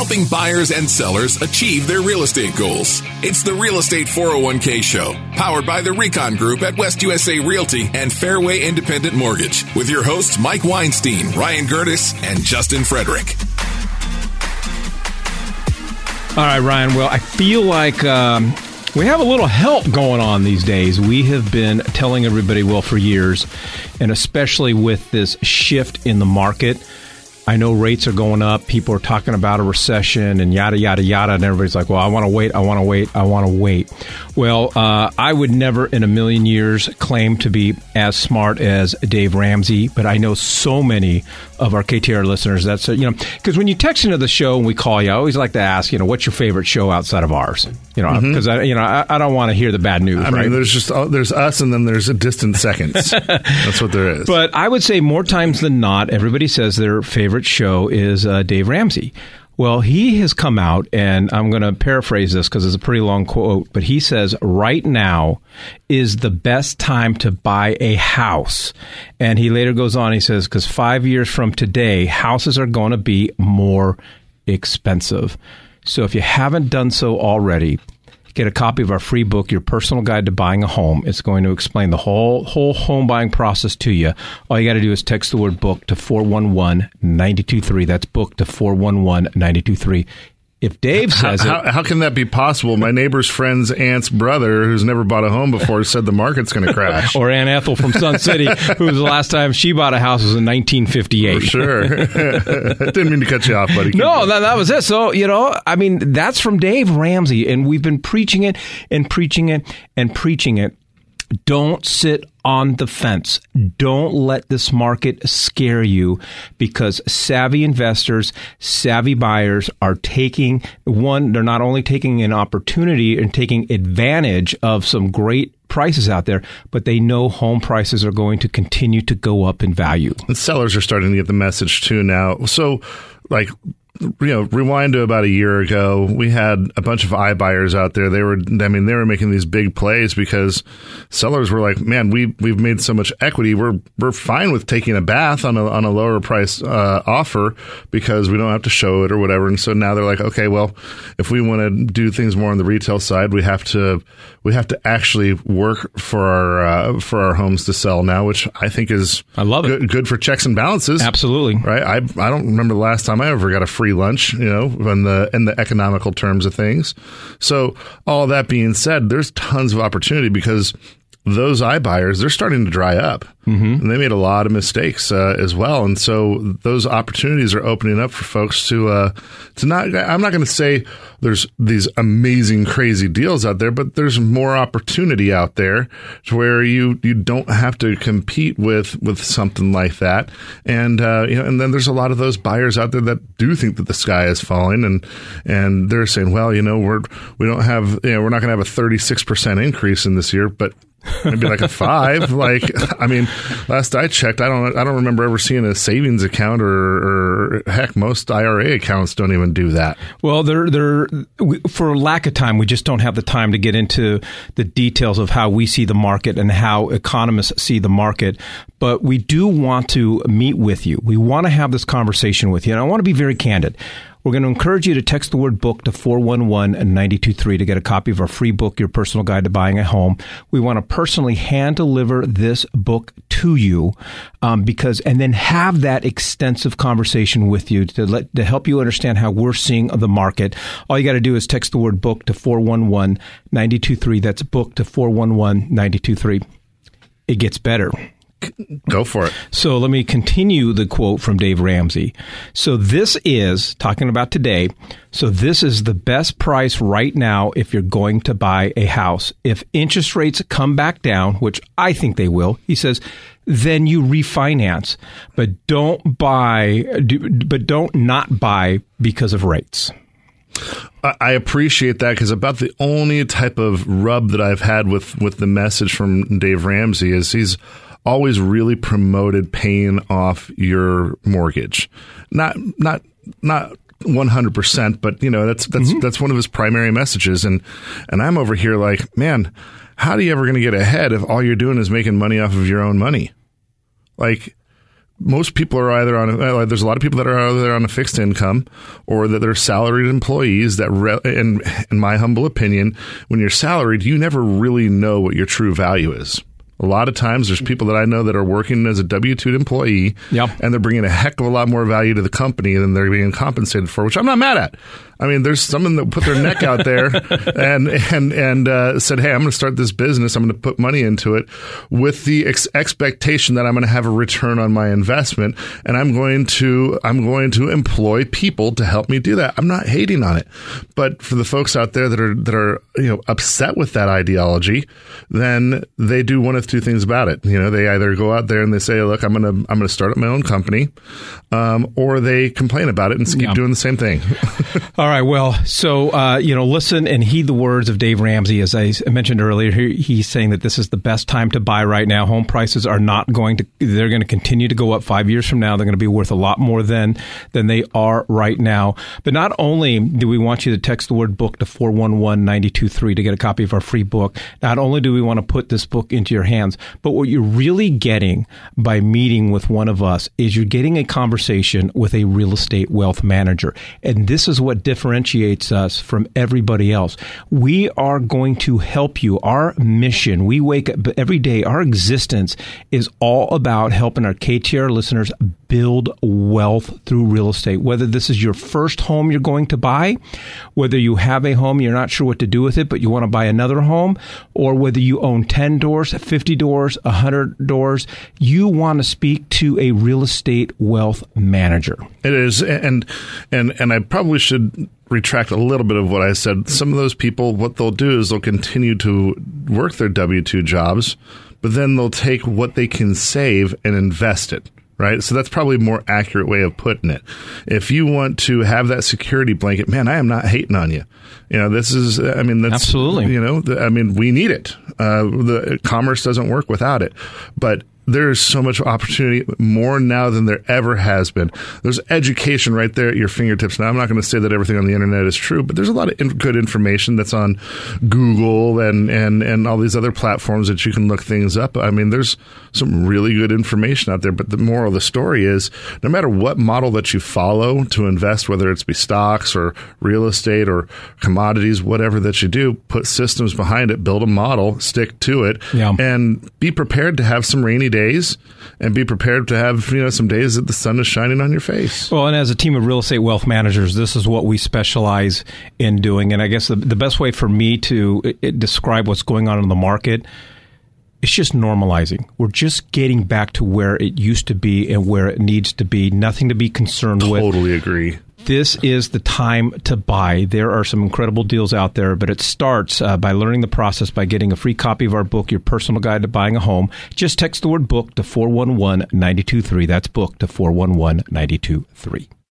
helping buyers and sellers achieve their real estate goals. It's the Real Estate 401k Show, powered by the Recon Group at West USA Realty and Fairway Independent Mortgage, with your hosts Mike Weinstein, Ryan Gertis, and Justin Frederick. All right, Ryan. Well, I feel like um, we have a little help going on these days. We have been telling everybody, well, for years, and especially with this shift in the market. I know rates are going up. People are talking about a recession and yada, yada, yada. And everybody's like, well, I want to wait. I want to wait. I want to wait. Well, uh, I would never in a million years claim to be as smart as Dave Ramsey, but I know so many of our KTAR listeners. That's, uh, you know, because when you text into the show and we call you, I always like to ask, you know, what's your favorite show outside of ours? You know, because I, you know, I, I don't want to hear the bad news. I right? mean, there's just uh, there's us, and then there's a distant seconds. That's what there is. But I would say more times than not, everybody says their favorite show is uh, Dave Ramsey. Well, he has come out, and I'm going to paraphrase this because it's a pretty long quote, but he says, right now is the best time to buy a house. And he later goes on, he says, because five years from today, houses are going to be more expensive. So if you haven't done so already, get a copy of our free book, Your Personal Guide to Buying a Home. It's going to explain the whole whole home buying process to you. All you got to do is text the word book to 411-923. That's book to 411-923. If Dave how, says it, how, how can that be possible? My neighbor's friend's aunt's brother, who's never bought a home before, said the market's going to crash. or Aunt Ethel from Sun City, who was the last time she bought a house was in 1958. sure. Didn't mean to cut you off, buddy. No, that, that was it. So, you know, I mean, that's from Dave Ramsey, and we've been preaching it and preaching it and preaching it. Don't sit on the fence. Don't let this market scare you because savvy investors, savvy buyers are taking one, they're not only taking an opportunity and taking advantage of some great prices out there, but they know home prices are going to continue to go up in value. And sellers are starting to get the message too now. So, like, you know, rewind to about a year ago, we had a bunch of iBuyers out there. They were, I mean, they were making these big plays because sellers were like, "Man, we we've made so much equity. We're we're fine with taking a bath on a on a lower price uh, offer because we don't have to show it or whatever." And so now they're like, "Okay, well, if we want to do things more on the retail side, we have to we have to actually work for our uh, for our homes to sell now, which I think is I love it. good, good for checks and balances." Absolutely. right? I I don't remember the last time I ever got a free lunch, you know, in the in the economical terms of things. So all that being said, there's tons of opportunity because those iBuyers they're starting to dry up, mm-hmm. and they made a lot of mistakes uh, as well. And so those opportunities are opening up for folks to uh, to not. I'm not going to say there's these amazing, crazy deals out there, but there's more opportunity out there to where you you don't have to compete with with something like that. And uh, you know, and then there's a lot of those buyers out there that do think that the sky is falling, and and they're saying, well, you know, we're we don't have you know we're not going to have a 36 percent increase in this year, but maybe like a five. like, I mean, last I checked, I don't, I don't remember ever seeing a savings account or, or heck, most IRA accounts don't even do that. Well, there, there, we- for lack of time, we just don't have the time to get into the details of how we see the market and how economists see the market. But we do want to meet with you. We want to have this conversation with you. And I want to be very candid. We're going to encourage you to text the word book to 411 and 923 to get a copy of our free book, Your Personal Guide to Buying a Home. We want to personally hand deliver this book to you um, because, and then have that extensive conversation with you to let, to help you understand how we're seeing the market. All you got to do is text the word book to 411-923. That's book to 411-923. It gets better. Go for it. So let me continue the quote from Dave Ramsey. So this is talking about today. So this is the best price right now if you're going to buy a house. If interest rates come back down, which I think they will, he says, then you refinance, but don't buy, but don't not buy because of rates. I appreciate that because about the only type of rub that I've had with with the message from Dave Ramsey is he's always really promoted paying off your mortgage, not not not. 100% but you know that's that's mm-hmm. that's one of his primary messages. And and I'm over here like man how are you ever going to get ahead if all you're doing is making money off of your own money? Like most people are either on a, uh, there's a lot of people that are either on a fixed income or that they're salaried employees that re, in in my humble opinion when you're salaried you never really know what your true value is a lot of times there's people that I know that are working as a W 2 employee yep. and they're bringing a heck of a lot more value to the company than they're being compensated for, which I'm not mad at. I mean, there's someone that put their neck out there and and and uh, said, "Hey, I'm going to start this business. I'm going to put money into it with the ex- expectation that I'm going to have a return on my investment, and I'm going to I'm going to employ people to help me do that. I'm not hating on it, but for the folks out there that are that are you know upset with that ideology, then they do one of two things about it. You know, they either go out there and they say, "Look, I'm going to I'm going to start up my own company," um, or they complain about it and keep yeah. doing the same thing. All right. Well, so uh, you know, listen and heed the words of Dave Ramsey. As I mentioned earlier, he, he's saying that this is the best time to buy right now. Home prices are not going to; they're going to continue to go up. Five years from now, they're going to be worth a lot more than than they are right now. But not only do we want you to text the word book to 411-923 to get a copy of our free book. Not only do we want to put this book into your hands, but what you're really getting by meeting with one of us is you're getting a conversation with a real estate wealth manager, and this is what differentiates differentiates us from everybody else. We are going to help you. Our mission, we wake up every day, our existence is all about helping our KTAR listeners build wealth through real estate. Whether this is your first home you're going to buy, whether you have a home, you're not sure what to do with it, but you want to buy another home, or whether you own 10 doors, 50 doors, 100 doors, you want to speak to a real estate wealth manager. It is. And, and, and I probably should retract a little bit of what I said. Some of those people, what they'll do is they'll continue to work their W 2 jobs, but then they'll take what they can save and invest it right? So that's probably a more accurate way of putting it. If you want to have that security blanket, man, I am not hating on you. You know, this is, I mean, that's absolutely, you know, I mean, we need it. Uh, the commerce doesn't work without it, but there is so much opportunity more now than there ever has been. There's education right there at your fingertips. Now, I'm not going to say that everything on the internet is true, but there's a lot of in- good information that's on Google and, and, and all these other platforms that you can look things up. I mean, there's some really good information out there, but the moral of the story is no matter what model that you follow to invest, whether it's be stocks or real estate or commodities, whatever that you do, put systems behind it, build a model, stick to it, yeah. and be prepared to have some rainy days days and be prepared to have you know some days that the sun is shining on your face. Well, and as a team of real estate wealth managers, this is what we specialize in doing. And I guess the, the best way for me to it, describe what's going on in the market it's just normalizing. We're just getting back to where it used to be and where it needs to be. Nothing to be concerned totally with. Totally agree this is the time to buy. There are some incredible deals out there, but it starts uh, by learning the process by getting a free copy of our book, Your Personal Guide to Buying a Home. Just text the word book to 411 923. That's book to 411 923.